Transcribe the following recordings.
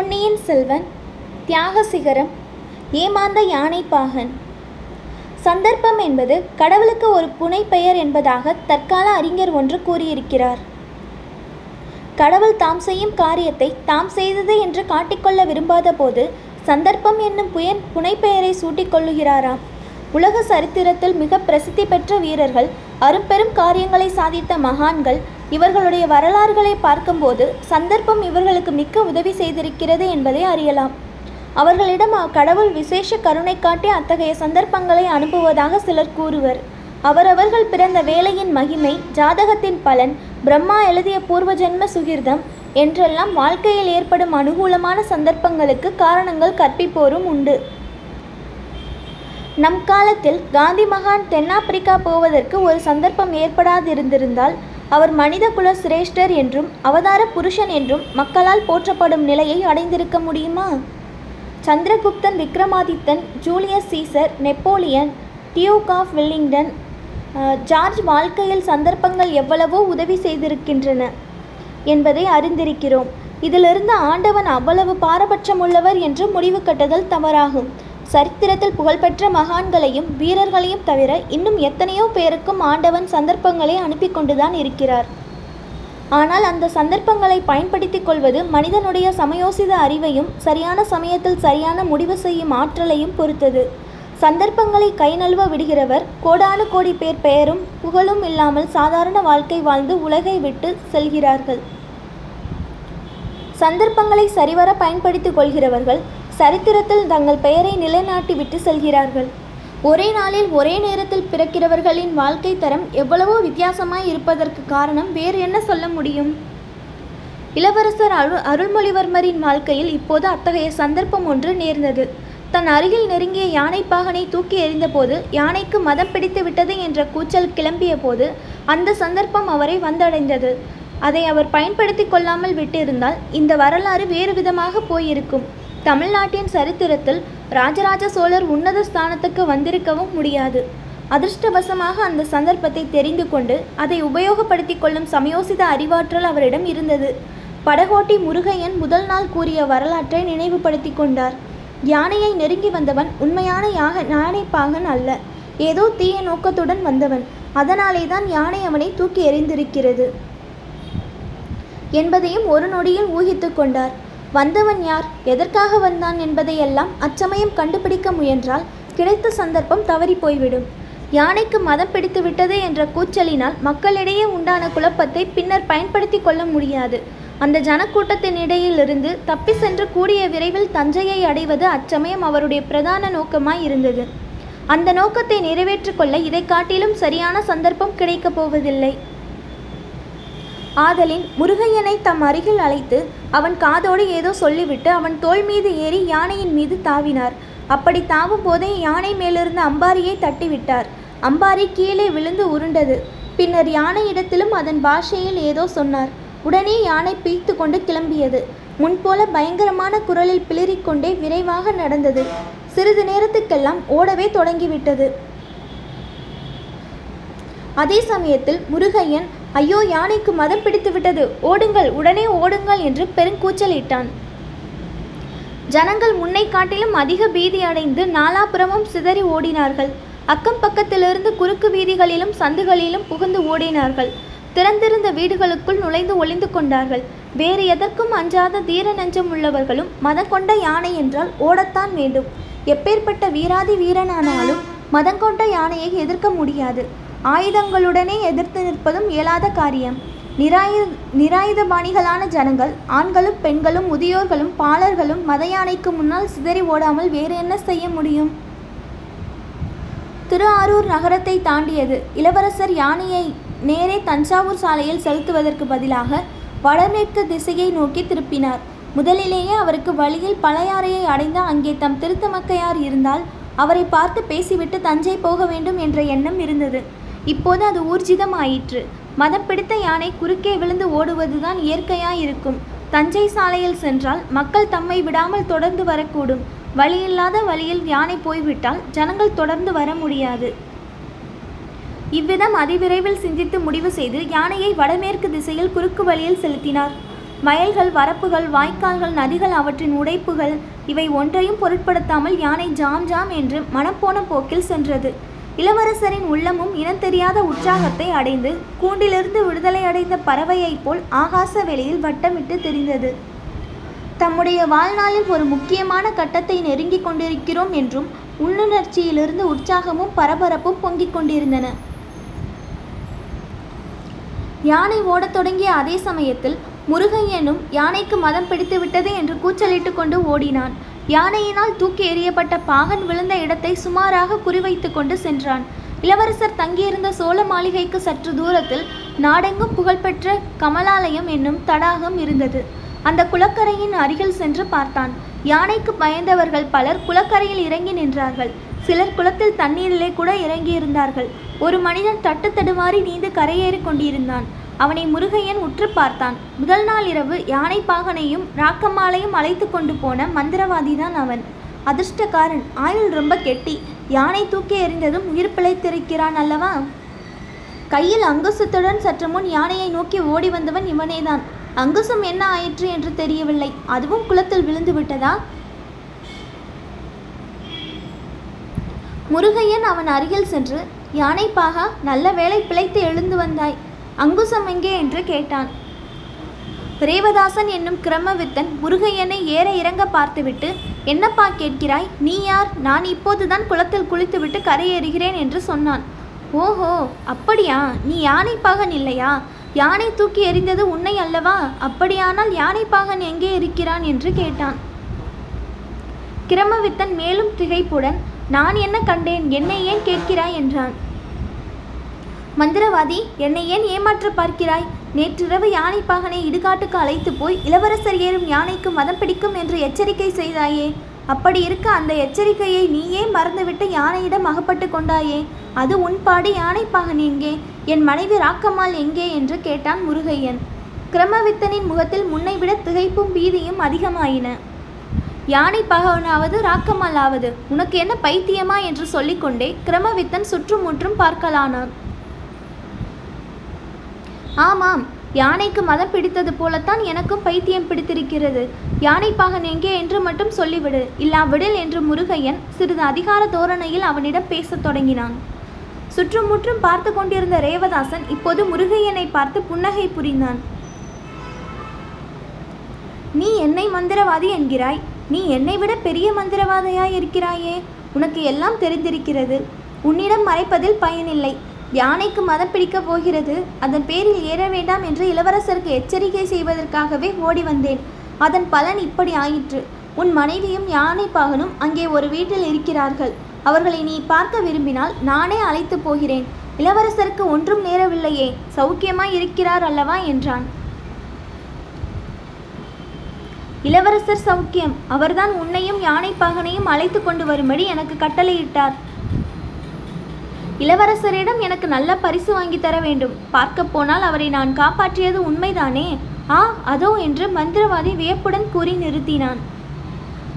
பொன்னியின் செல்வன் தியாக சிகரம் ஏமாந்த யானை பாகன் சந்தர்ப்பம் என்பது கடவுளுக்கு ஒரு புனைப்பெயர் என்பதாக தற்கால அறிஞர் ஒன்று கூறியிருக்கிறார். கடவுள் தாம் செய்யும் காரியத்தை தாம் செய்தது என்று காட்டிக்கொள்ள விரும்பாத போது சந்தர்ப்பம் என்னும் புயன் புனைப்பெயரை சூட்டிக்கொள்ளுகிறாராம். உலக சரித்திரத்தில் மிக பிரசித்தி பெற்ற வீரர்கள் அரும்பெரும் காரியங்களை சாதித்த மகான்கள் இவர்களுடைய வரலாறுகளை பார்க்கும்போது சந்தர்ப்பம் இவர்களுக்கு மிக்க உதவி செய்திருக்கிறது என்பதை அறியலாம். அவர்களிடம் கடவுள் விசேஷ கருணை காட்டி அத்தகைய சந்தர்ப்பங்களை அனுப்புவதாக சிலர் கூறுவர். அவரவர்கள் பிறந்த வேலையின் மகிமை ஜாதகத்தின் பலன் பிரம்மா எழுதிய பூர்வ ஜென்ம சுகிர்தம் என்றெல்லாம் வாழ்க்கையில் ஏற்படும் அனுகூலமான சந்தர்ப்பங்களுக்கு காரணங்கள் கற்பிப்போரும் உண்டு. நம் காலத்தில் காந்தி மகான் தென்னாப்பிரிக்கா போவதற்கு ஒரு சந்தர்ப்பம் ஏற்படாதிருந்திருந்தால் அவர் மனித குல சிரேஷ்டர் என்றும் அவதார புருஷன் என்றும் மக்களால் போற்றப்படும் நிலையை அடைந்திருக்க முடியுமா? சந்திரகுப்தன் Vikramadithan Julius Caesar Napoleon Duke of Wellington George வாழ்க்கையில் சந்தர்ப்பங்கள் எவ்வளவோ உதவி செய்திருக்கின்றன என்பதை அறிந்திருக்கிறோம். இதிலிருந்து ஆண்டவன் அவ்வளவு பாரபட்சமுள்ளவர் என்று முடிவு கட்டுதல் தவறாகும். சரித்திரத்தில் புகழ்பெற்ற மகான்களையும் வீரர்களையும் தவிர இன்னும் எத்தனையோ பேருக்கும் ஆண்டவன் சந்தர்ப்பங்களை அனுப்பி கொண்டுதான் இருக்கிறார். ஆனால் அந்த சந்தர்ப்பங்களை பயன்படுத்திக் கொள்வது மனிதனுடைய சமயோசித அறிவையும் சரியான சமயத்தில் சரியான முடிவு செய்யும் ஆற்றலையும் பொறுத்தது. சந்தர்ப்பங்களை கை நழுவ விடுகிறவர் கோடானு கோடி பேர் பெயரும் புகழும் இல்லாமல் சாதாரண வாழ்க்கை வாழ்ந்து உலகை விட்டு செல்கிறார்கள். சந்தர்ப்பங்களை சரிவர பயன்படுத்திக் கொள்கிறவர்கள் சரித்திரத்தில் தங்கள் பெயரை நிலைநாட்டி விட்டு செல்கிறார்கள். ஒரே நாளில் ஒரே நேரத்தில் பிறக்கிறவர்களின் வாழ்க்கை தரம் எவ்வளவோ வித்தியாசமாய் இருப்பதற்கு காரணம் வேறு என்ன சொல்ல முடியும்? இளவரசர் அரு அருள்மொழிவர்மரின் வாழ்க்கையில் இப்போது அத்தகைய சந்தர்ப்பம் ஒன்று நேர்ந்தது. தன் அருகில் நெருங்கிய யானை பாகனை தூக்கி எறிந்தபோது யானைக்கு மதம் பிடித்து விட்டது என்ற கூச்சல் கிளம்பிய போது அந்த சந்தர்ப்பம் அவரை வந்தடைந்தது. அதை அவர் பயன்படுத்தி கொள்ளாமல் விட்டிருந்தால் இந்த வரலாறு வேறு விதமாக போயிருக்கும். தமிழ்நாட்டின் சரித்திரத்தில் ராஜராஜ சோழர் உன்னத ஸ்தானத்துக்கு வந்திருக்கவும் முடியாது. அதிர்ஷ்டவசமாக அந்த சந்தர்ப்பத்தை தெரிந்து கொண்டு அதை உபயோகப்படுத்தி கொள்ளும் சமயோசித அறிவாற்றல் அவரிடம் இருந்தது. படகோட்டி முருகையன் முதல் நாள் கூறிய வரலாற்றை நினைவுபடுத்தி கொண்டார். யானையை நெருங்கி வந்தவன் உண்மையான யாக யானைப்பாகன் அல்ல. ஏதோ தீய நோக்கத்துடன் வந்தவன். அதனாலே தான் யானை அவனை தூக்கி எறிந்திருக்கிறது. என்பதையும் ஒரு நொடியில் ஊகித்து கொண்டார். வந்தவன் யார்? எதற்காக வந்தான் என்பதையெல்லாம் அச்சமயம் கண்டுபிடிக்க முயன்றால் கிடைத்த சந்தர்ப்பம் தவறி போய்விடும். யானைக்கு மதம் பிடித்து விட்டது என்ற கூச்சலினால் மக்களிடையே உண்டான குழப்பத்தை பின்னர் பயன்படுத்தி கொள்ள முடியாது. அந்த ஜனக்கூட்டத்தின் இடையிலிருந்து தப்பி சென்று கூடிய விரைவில் தஞ்சையை அடைவது அச்சமயம் அவருடைய பிரதான நோக்கமாய் இருந்தது. அந்த நோக்கத்தை நிறைவேற்றிக்கொள்ள இதை காட்டிலும் சரியான சந்தர்ப்பம் கிடைக்கப் போவதில்லை. ஆதலின் முருகையனை தம் அருகில் அழைத்து அவன் காதோடு ஏதோ சொல்லிவிட்டு அவன் தோள் மீது ஏறி யானையின் மீது தாவினார். அப்படி தாவும் போதே யானை மேலிருந்த அம்பாரியை தட்டிவிட்டார். அம்பாரி கீழே விழுந்து உருண்டது. பின்னர் யானை இடத்திலும் அதன் பாஷையில் ஏதோ சொன்னார். உடனே யானை பீய்த்து கொண்டு கிளம்பியது. முன்போல பயங்கரமான குரலில் பிளறிக்கொண்டே விரைவாக நடந்தது. சிறிது நேரத்துக்கெல்லாம் ஓடவே தொடங்கிவிட்டது. அதே சமயத்தில் முருகையன் ஐயோ யானைக்கு மதம் பிடித்து விட்டது. ஓடுங்கள் உடனே ஓடுங்கள் என்று பெருங்கூச்சலிட்டான். ஜனங்கள் முன்னை காட்டிலும் அதிக பீதி அடைந்து நாலாபுறமும் சிதறி ஓடினார்கள். அக்கம் பக்கத்திலிருந்து குறுக்கு வீதிகளிலும் சந்துகளிலும் புகுந்து ஓடினார்கள். திறந்திருந்த வீடுகளுக்குள் நுழைந்து ஒளிந்து கொண்டார்கள். வேறு எதற்கும் அஞ்சாத தீர நெஞ்சம் உள்ளவர்களும் மதம் கொண்ட யானை என்றால் ஓடத்தான் வேண்டும். எப்பேற்பட்ட வீராதி வீரனானாலும் மதங்கொண்ட யானையை எதிர்க்க முடியாது. ஆயுதங்களுடனே எதிர்த்து நிற்பதும் இயலாத காரியம். நிராயு நிராயுதபாணிகளான ஜனங்கள் ஆண்களும் பெண்களும் முதியோர்களும் பாலர்களும் மத யானைக்கு முன்னால் சிதறி ஓடாமல் வேறு என்ன செய்ய முடியும்? திரு ஆரூர் நகரத்தை தாண்டியது. இளவரசர் யானையை நேரே தஞ்சாவூர் சாலையில் செலுத்துவதற்கு பதிலாக வடமேற்கு திசையை நோக்கி திருப்பினார். முதலிலேயே அவருக்கு வழியில் பழையாறையை அடைந்த அங்கே தம் திருத்தமக்கையார் இருந்தால் அவரை பார்த்து பேசிவிட்டு தஞ்சை போக வேண்டும் என்ற எண்ணம் இருந்தது. இப்போது அது ஊர்ஜிதம் ஆயிற்று மதம் பிடித்த யானை குறுக்கே விழுந்து ஓடுவதுதான் இயற்கையாய் இருக்கும் தஞ்சை சாலையில் சென்றால் மக்கள் தம்மை விடாமல் தொடர்ந்து வரக்கூடும். வழியில்லாத வழியில் யானை போய்விட்டால் ஜனங்கள் தொடர்ந்து வர முடியாது. இவ்விதம் அதிவிரைவில் சிந்தித்து முடிவு செய்து யானையை வடமேற்கு திசையில் குறுக்கு வழியில் செலுத்தினார். வயல்கள் வரப்புகள் வாய்க்கால்கள் நதிகள் அவற்றின் உடைப்புகள் இவை ஒன்றையும் பொருட்படுத்தாமல் யானை ஜாம் ஜாம் என்று மனப்போன போக்கில் சென்றது. இளவரசரின் உள்ளமும் இனந்தெரியாத உற்சாகத்தை அடைந்து கூண்டிலிருந்து விடுதலை அடைந்த பறவையைப் போல் ஆகாச வெளியில் வட்டமிட்டு தெரிந்தது. தம்முடைய வாழ்நாளில் ஒரு முக்கியமான கட்டத்தை நெருங்கிக் கொண்டிருக்கிறோம் என்றும் உள்ளுணர்ச்சியிலிருந்து உற்சாகமும் பரபரப்பும் பொங்கிக் கொண்டிருந்தன. யானை ஓடத் தொடங்கிய அதே சமயத்தில் முருகையனும் யானைக்கு மதம் பிடித்து விட்டது என்று கூச்சலிட்டு கொண்டு ஓடினான். யானையினால் தூக்கி எறியப்பட்ட பாகன் விழுந்த இடத்தை சுமாராக குறிவைத்து கொண்டு சென்றான். இளவரசர் தங்கியிருந்த சோழ மாளிகைக்கு சற்று தூரத்தில் நாடெங்கும் புகழ்பெற்ற கமலாலயம் என்னும் தடாகம் இருந்தது. அந்த குளக்கரையின் அருகில் சென்று பார்த்தான். யானைக்கு பயந்தவர்கள் பலர் குளக்கரையில் இறங்கி நின்றார்கள். சிலர் குளத்தில் தண்ணீரிலே கூட இறங்கியிருந்தார்கள். ஒரு மனிதன் தட்டு தடுமாறி நீந்து கரையேறி கொண்டிருந்தான். அவனை முருகையன் உற்று பார்த்தான். முதல் நாள் இரவு யானை பாகனையும் ராக்கம்மாளையும் அழைத்து கொண்டு போன மந்திரவாதிதான் அவன். அதிர்ஷ்டக்காரன் ஆயுள் ரொம்ப கெட்டி. யானை தூக்கி எறிந்ததும் உயிர் பிழைத்திருக்கிறான் அல்லவா? கையில் அங்குசத்துடன் சற்று முன் யானையை நோக்கி ஓடி வந்தவன் இவனேதான். அங்குசம் என்ன ஆயிற்று என்று தெரியவில்லை. அதுவும் குளத்தில் விழுந்து விட்டதா? முருகையன் அவன் அருகில் சென்று யானை பாகா நல்ல வேளை பிழைத்து எழுந்து வந்தாய். அங்குசம் எங்கே என்று கேட்டான். ரேவதாசன் என்னும் கிரமவித்தன் முருகையனை ஏற இறங்க பார்த்துவிட்டு என்னப்பா கேட்கிறாய்? நீ யார்? நான் இப்போதுதான் குளத்தில் குளித்துவிட்டு கரையேறுகிறேன் என்று சொன்னான். ஓஹோ அப்படியா? நீ யானைப்பாகன் இல்லையா? யானை தூக்கி எறிந்தது உன்னை அல்லவா? அப்படியானால் யானைப்பாகன் எங்கே இருக்கிறான்? என்று கேட்டான். கிரமவித்தன் மேலும் திகைப்புடன் நான் என்ன கண்டேன்? என்னை ஏன் கேட்கிறாய்? என்றான். மந்திரவாதி என்னை ஏன் ஏமாற்ற பார்க்கிறாய்? நேற்றிரவு யானைப்பாகனை இடுகாட்டுக்கு அழைத்து போய் இளவரசர் ஏறும் யானைக்கு மதம் பிடிக்கும் என்று எச்சரிக்கை செய்தாயே? அப்படி இருக்க அந்த எச்சரிக்கையை நீயே மறந்துவிட்டு யானையிடம் அகப்பட்டு கொண்டாயே? அது உன்பாடு யானைப்பாகன் எங்கே? என் மனைவி ராக்கம்மாள் எங்கே? என்று கேட்டான் முருகையன். கிரமவித்தனின் முகத்தில் முன்னைவிட திகைப்பும் பீதியும் அதிகமாயின. யானை பகவனாவது ராக்கமல்லாவது உனக்கு என்ன பைத்தியமா? என்று சொல்லிக்கொண்டே கிரமவித்தன் சுற்றுமுற்றும் பார்க்கலானான். ஆமாம் யானைக்கு மதம் பிடித்தது போலத்தான் எனக்கும் பைத்தியம் பிடித்திருக்கிறது. யானைப்பாகன் எங்கே என்று மட்டும் சொல்லிவிடு. இல்லாவிடில் என்று முருகையன் சிறிது அதிகார தோரணையில் அவனிடம் பேசத் தொடங்கினான். சுற்றுமுற்றும் பார்த்து கொண்டிருந்த ரேவதாசன் இப்போது முருகையனை பார்த்து புன்னகை புரிந்தான். நீ என்னை மந்திரவாதி என்கிறாய். நீ என்னை விட பெரிய மந்திரவாதியாய் இருக்கிறாயே உனக்கு எல்லாம் தெரிந்திருக்கிறது. உன்னிடம் மறைப்பதில் பயனில்லை. யானைக்கு மதம் பிடிக்கப் போகிறது? அதன் பேரில் ஏற வேண்டாம் என்று இளவரசருக்கு எச்சரிக்கை செய்வதற்காகவே ஓடி வந்தேன். அதன் பலன் இப்படி ஆயிற்று. உன் மனைவியும் யானை பாகனும் அங்கே ஒரு வீட்டில் இருக்கிறார்கள். அவர்களை நீ பார்க்க விரும்பினால் நானே அழைத்து போகிறேன். இளவரசருக்கு ஒன்றும் நேரவில்லையே. சௌக்கியமாய் இருக்கிறார் அல்லவா? என்றான். இளவரசர் சௌக்கியம். அவர்தான் உன்னையும் யானைப்பாகனையும் அழைத்து கொண்டு வரும்படி எனக்கு கட்டளையிட்டார். இளவரசரிடம் எனக்கு நல்ல பரிசு வாங்கி தர வேண்டும். பார்க்க போனால் அவரை நான் காப்பாற்றியது உண்மைதானே? ஆ அதோ என்று மந்திரவாதி வியப்புடன் கூறி நிறுத்தினான்.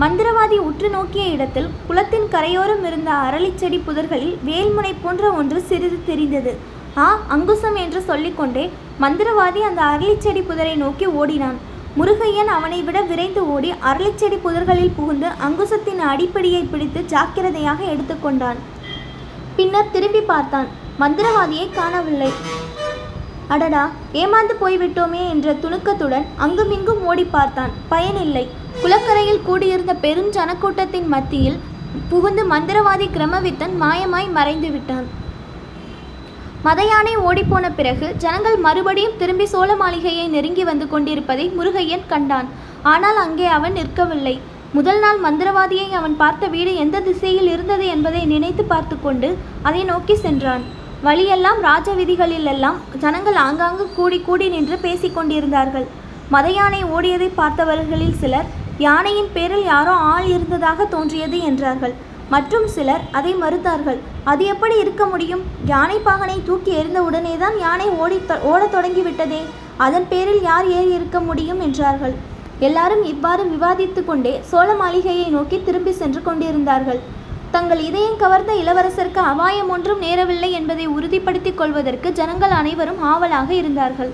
மந்திரவாதி உற்று நோக்கிய இடத்தில் குளத்தின் கரையோரம் இருந்த அரளிச்செடி புதர்களில் வேல்முனை போன்ற ஒன்று சிறிது தெரிந்தது. ஆ அங்குசம் என்று சொல்லிக்கொண்டே மந்திரவாதி அந்த அரளிச்செடி புதரை நோக்கி ஓடினான். முருகையன் அவனை விட விரைந்து ஓடி அரளிச்செடி புதர்களில் புகுந்து அங்குசத்தின் அடிப்படியை பிடித்து ஜாக்கிரதையாக எடுத்துக்கொண்டான். பின்னர் திரும்பி பார்த்தான். மந்திரவாதியை காணவில்லை. அடடா ஏமாந்து போய்விட்டோமே என்ற துணுக்கத்துடன் அங்குமிங்கும் ஓடி பார்த்தான். பயனில்லை குளக்கரையில் கூடியிருந்த பெரும் ஜனக்கூட்டத்தின் மத்தியில் புகுந்து மந்திரவாதி கிரமவித்தன் மாயமாய் மறைந்து விட்டான். மதயானை ஓடிப்போன பிறகு ஜனங்கள் மறுபடியும் திரும்பி சோழ மாளிகையை நெருங்கி வந்து கொண்டிருப்பதை முருகையன் கண்டான். ஆனால் அங்கே அவன் நிற்கவில்லை. முதல் நாள் மந்திரவாதியை அவன் பார்த்த வீடு எந்த திசையில் இருந்தது என்பதை நினைத்து பார்த்து கொண்டு அதை நோக்கி சென்றான். வழியெல்லாம் ராஜ விதிகளிலெல்லாம் ஜனங்கள் ஆங்காங்கு கூடி கூடி நின்று பேசிக்கொண்டிருந்தார்கள் மத யானை ஓடியதை பார்த்தவர்களில் சிலர் யானையின் பேரில் யாரோ ஆள் இருந்ததாக தோன்றியது என்றார்கள். மற்றும் சிலர் அதை மறுத்தார்கள். அது எப்படி இருக்க முடியும்? யானை பாகனை தூக்கி எறிந்த உடனேதான் யானை ஓடி ஓடத் தொடங்கிவிட்டதே. அதன் பேரில் யார் ஏறி இருக்க முடியும்? என்றார்கள். எல்லாரும் இவ்வாறு விவாதித்து கொண்டே சோழ மாளிகையை நோக்கி திரும்பி சென்று கொண்டிருந்தார்கள். தங்கள் இதயம் கவர்ந்த இளவரசருக்கு அபாயம் ஒன்றும் நேரவில்லை என்பதை உறுதிப்படுத்திக் கொள்வதற்கு ஜனங்கள் அனைவரும் ஆவலாக இருந்தார்கள்.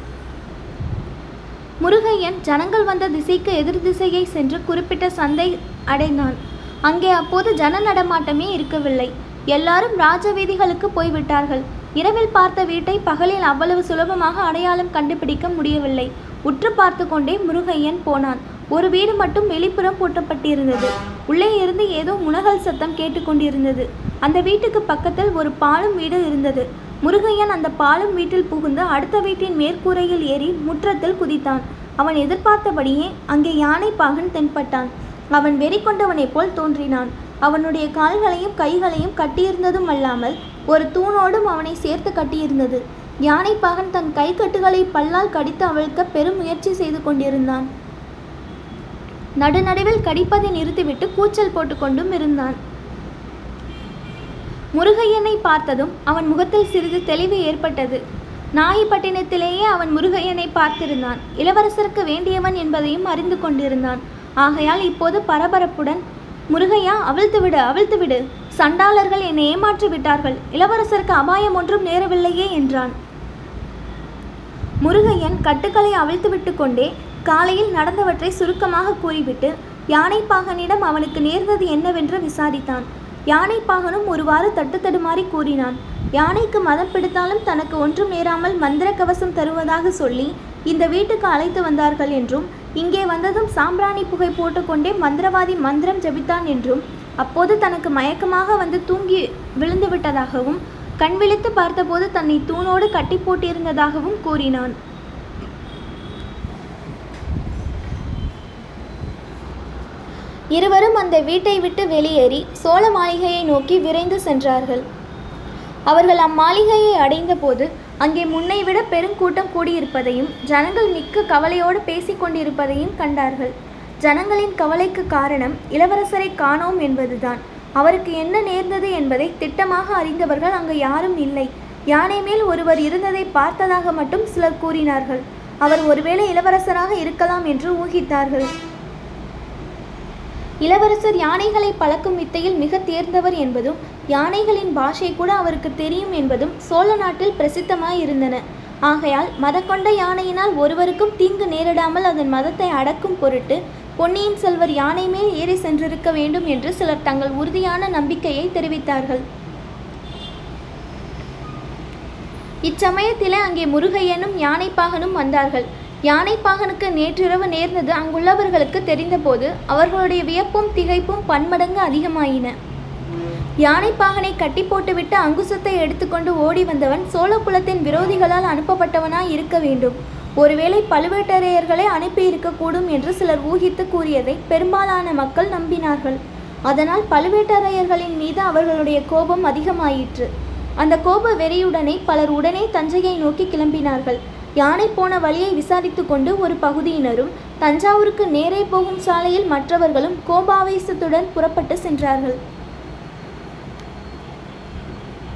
முருகையன் ஜனங்கள் வந்த திசைக்கு எதிர் திசையை சென்று குறிப்பிட்ட சந்தை அடைந்தான். அங்கே அப்போது ஜன நடமாட்டமே இருக்கவில்லை. எல்லாரும் ராஜ வீதிகளுக்கு போய்விட்டார்கள். இரவில் பார்த்த வீட்டை பகலில் அவ்வளவு சுலபமாக அடையாளம் கண்டுபிடிக்க முடியவில்லை. உற்று பார்த்து கொண்டே முருகையன் போனான். ஒரு வீடு மட்டும் வெளிப்புறம் பூட்டப்பட்டிருந்தது. உள்ளே இருந்து ஏதோ முனகல் சத்தம் கேட்டுக்கொண்டிருந்தது அந்த வீட்டுக்கு பக்கத்தில் ஒரு பாலும் வீடு இருந்தது. முருகையன் அந்த பாலும் வீட்டில் புகுந்து அடுத்த வீட்டின் மேற்கூரையில் ஏறி முற்றத்தில் குதித்தான். அவன் எதிர்பார்த்தபடியே அங்கே யானை பாகன் தென்பட்டான். அவன் வெறி கொண்டவனைப் போல் தோன்றினான். அவனுடைய கால்களையும் கைகளையும் கட்டியிருந்ததும் அல்லாமல் ஒரு தூணோடும் அவனை சேர்த்து கட்டியிருந்தது. யானைப்பாகன் தன் கை கட்டுகளை பல்லால் கடித்து அவிழ்க்க பெரும் முயற்சி செய்து கொண்டிருந்தான். நடுநடுவில் கடிப்பதை நிறுத்திவிட்டு கூச்சல் போட்டுக்கொண்டும் இருந்தான். முருகையனை பார்த்ததும் அவன் முகத்தில் சிறிது தெளிவு ஏற்பட்டது. நாகைப்பட்டினத்திலேயே அவன் முருகையனை பார்த்திருந்தான். இளவரசருக்கு வேண்டியவன் என்பதையும் அறிந்து கொண்டிருந்தான். ஆகையால் இப்போது பரபரப்புடன் முருகையா அவிழ்த்து விடு அவிழ்த்து விடு. சண்டாளர்கள் என்னை ஏமாற்றி விட்டார்கள் இளவரசருக்கு அபாயம் ஒன்றும் நேரவில்லையே என்றான். முருகையன் கட்டுக்களை அவிழ்த்துவிட்டு கொண்டே காலையில் நடந்தவற்றை சுருக்கமாக கூறிவிட்டு யானைப்பாகனிடம் அவனுக்கு நேர்ந்தது என்னவென்று விசாரித்தான். யானைப்பாகனும் ஒருவாறு தட்டு தடுமாறி கூறினான். யானைக்கு மதம் பிடித்தாலும் தனக்கு ஒன்றும் நேராமல் மந்திர கவசம் தருவதாக சொல்லி இந்த வீட்டுக்கு அழைத்து வந்தார்கள் என்றும் இங்கே வந்ததும் சாம்பிராணி புகை போட்டுக்கொண்டே மந்திரவாதி மந்திரம் ஜபித்தான் என்றும் அப்போது தனக்கு மயக்கமாக வந்து தூங்கி விழுந்து விட்டதாகவும் கண் விழித்து பார்த்தபோது தன்னை தூணோடு கட்டி போட்டிருந்ததாகவும் கூறினான். இருவரும் அந்த வீட்டை விட்டு வெளியேறி சோழ மாளிகையை நோக்கி விரைந்து சென்றார்கள். அவர்கள் அம்மாளிகையை அடைந்தபோது அங்கே முன்னை விட பெருங்கூட்டம் கூடியிருப்பதையும் ஜனங்கள் மிக்க கவலையோடு பேசிக்கொண்டிருப்பதையும் கண்டார்கள். ஜனங்களின் கவலைக்கு காரணம் இளவரசரை காணோம் என்பதுதான். அவருக்கு என்ன நேர்ந்தது என்பதை திட்டமாக அறிந்தவர்கள் அங்கு யாரும் இல்லை. யானை மேல் ஒருவர் இருந்ததை பார்த்ததாக மட்டும் சிலர் கூறினார்கள். அவர் ஒருவேளை இளவரசராக இருக்கலாம் என்று ஊகித்தார்கள். இளவரசர் யானைகளை பழக்கும் வித்தையில் மிக தேர்ந்தவர் என்பதும் யானைகளின் பாஷை கூட அவருக்கு தெரியும் என்பதும் சோழ நாட்டில் பிரசித்தமாய் இருந்தன ஆகையால் மதக்கொண்ட யானையினால் ஒருவருக்கும் தீங்கு நேரிடாமல் அதன் மதத்தை அடக்கும் பொருட்டு பொன்னியின் செல்வர் யானை மேல் ஏறி சென்றிருக்க வேண்டும் என்று சிலர் தங்கள் உறுதியான நம்பிக்கையை தெரிவித்தார்கள். இச்சமயத்திலே அங்கே முருகையனும் யானைப்பாகனும் வந்தார்கள். யானைப்பாகனுக்கு நேற்றிரவு நேர்ந்தது அங்குள்ளவர்களுக்கு தெரிந்தபோது அவர்களுடைய வியப்பும் திகைப்பும் பன்மடங்கு அதிகமாயின. யானைப்பாகனை கட்டி போட்டுவிட்டு அங்குசத்தை எடுத்துக்கொண்டு ஓடி வந்தவன் சோழகுலத்தின் விரோதிகளால் அனுப்பப்பட்டவனாய் இருக்க வேண்டும். ஒருவேளை பழுவேட்டரையர்களை அனுப்பி இருக்கக்கூடும் என்று சிலர் ஊகித்து கூறியதை பெரும்பாலான மக்கள் நம்பினார்கள். அதனால் பழுவேட்டரையர்களின் மீது அவர்களுடைய கோபம் அதிகமாயிற்று. அந்த கோப வெறியுடனே பலர் உடனே தஞ்சையை நோக்கி கிளம்பினார்கள். யானை போன வழியை விசாரித்து கொண்டு ஒரு பகுதியினரும் தஞ்சாவூருக்கு நேரே போகும் சாலையில் மற்றவர்களும் கோபாவேசத்துடன் புறப்பட்டு சென்றார்கள்.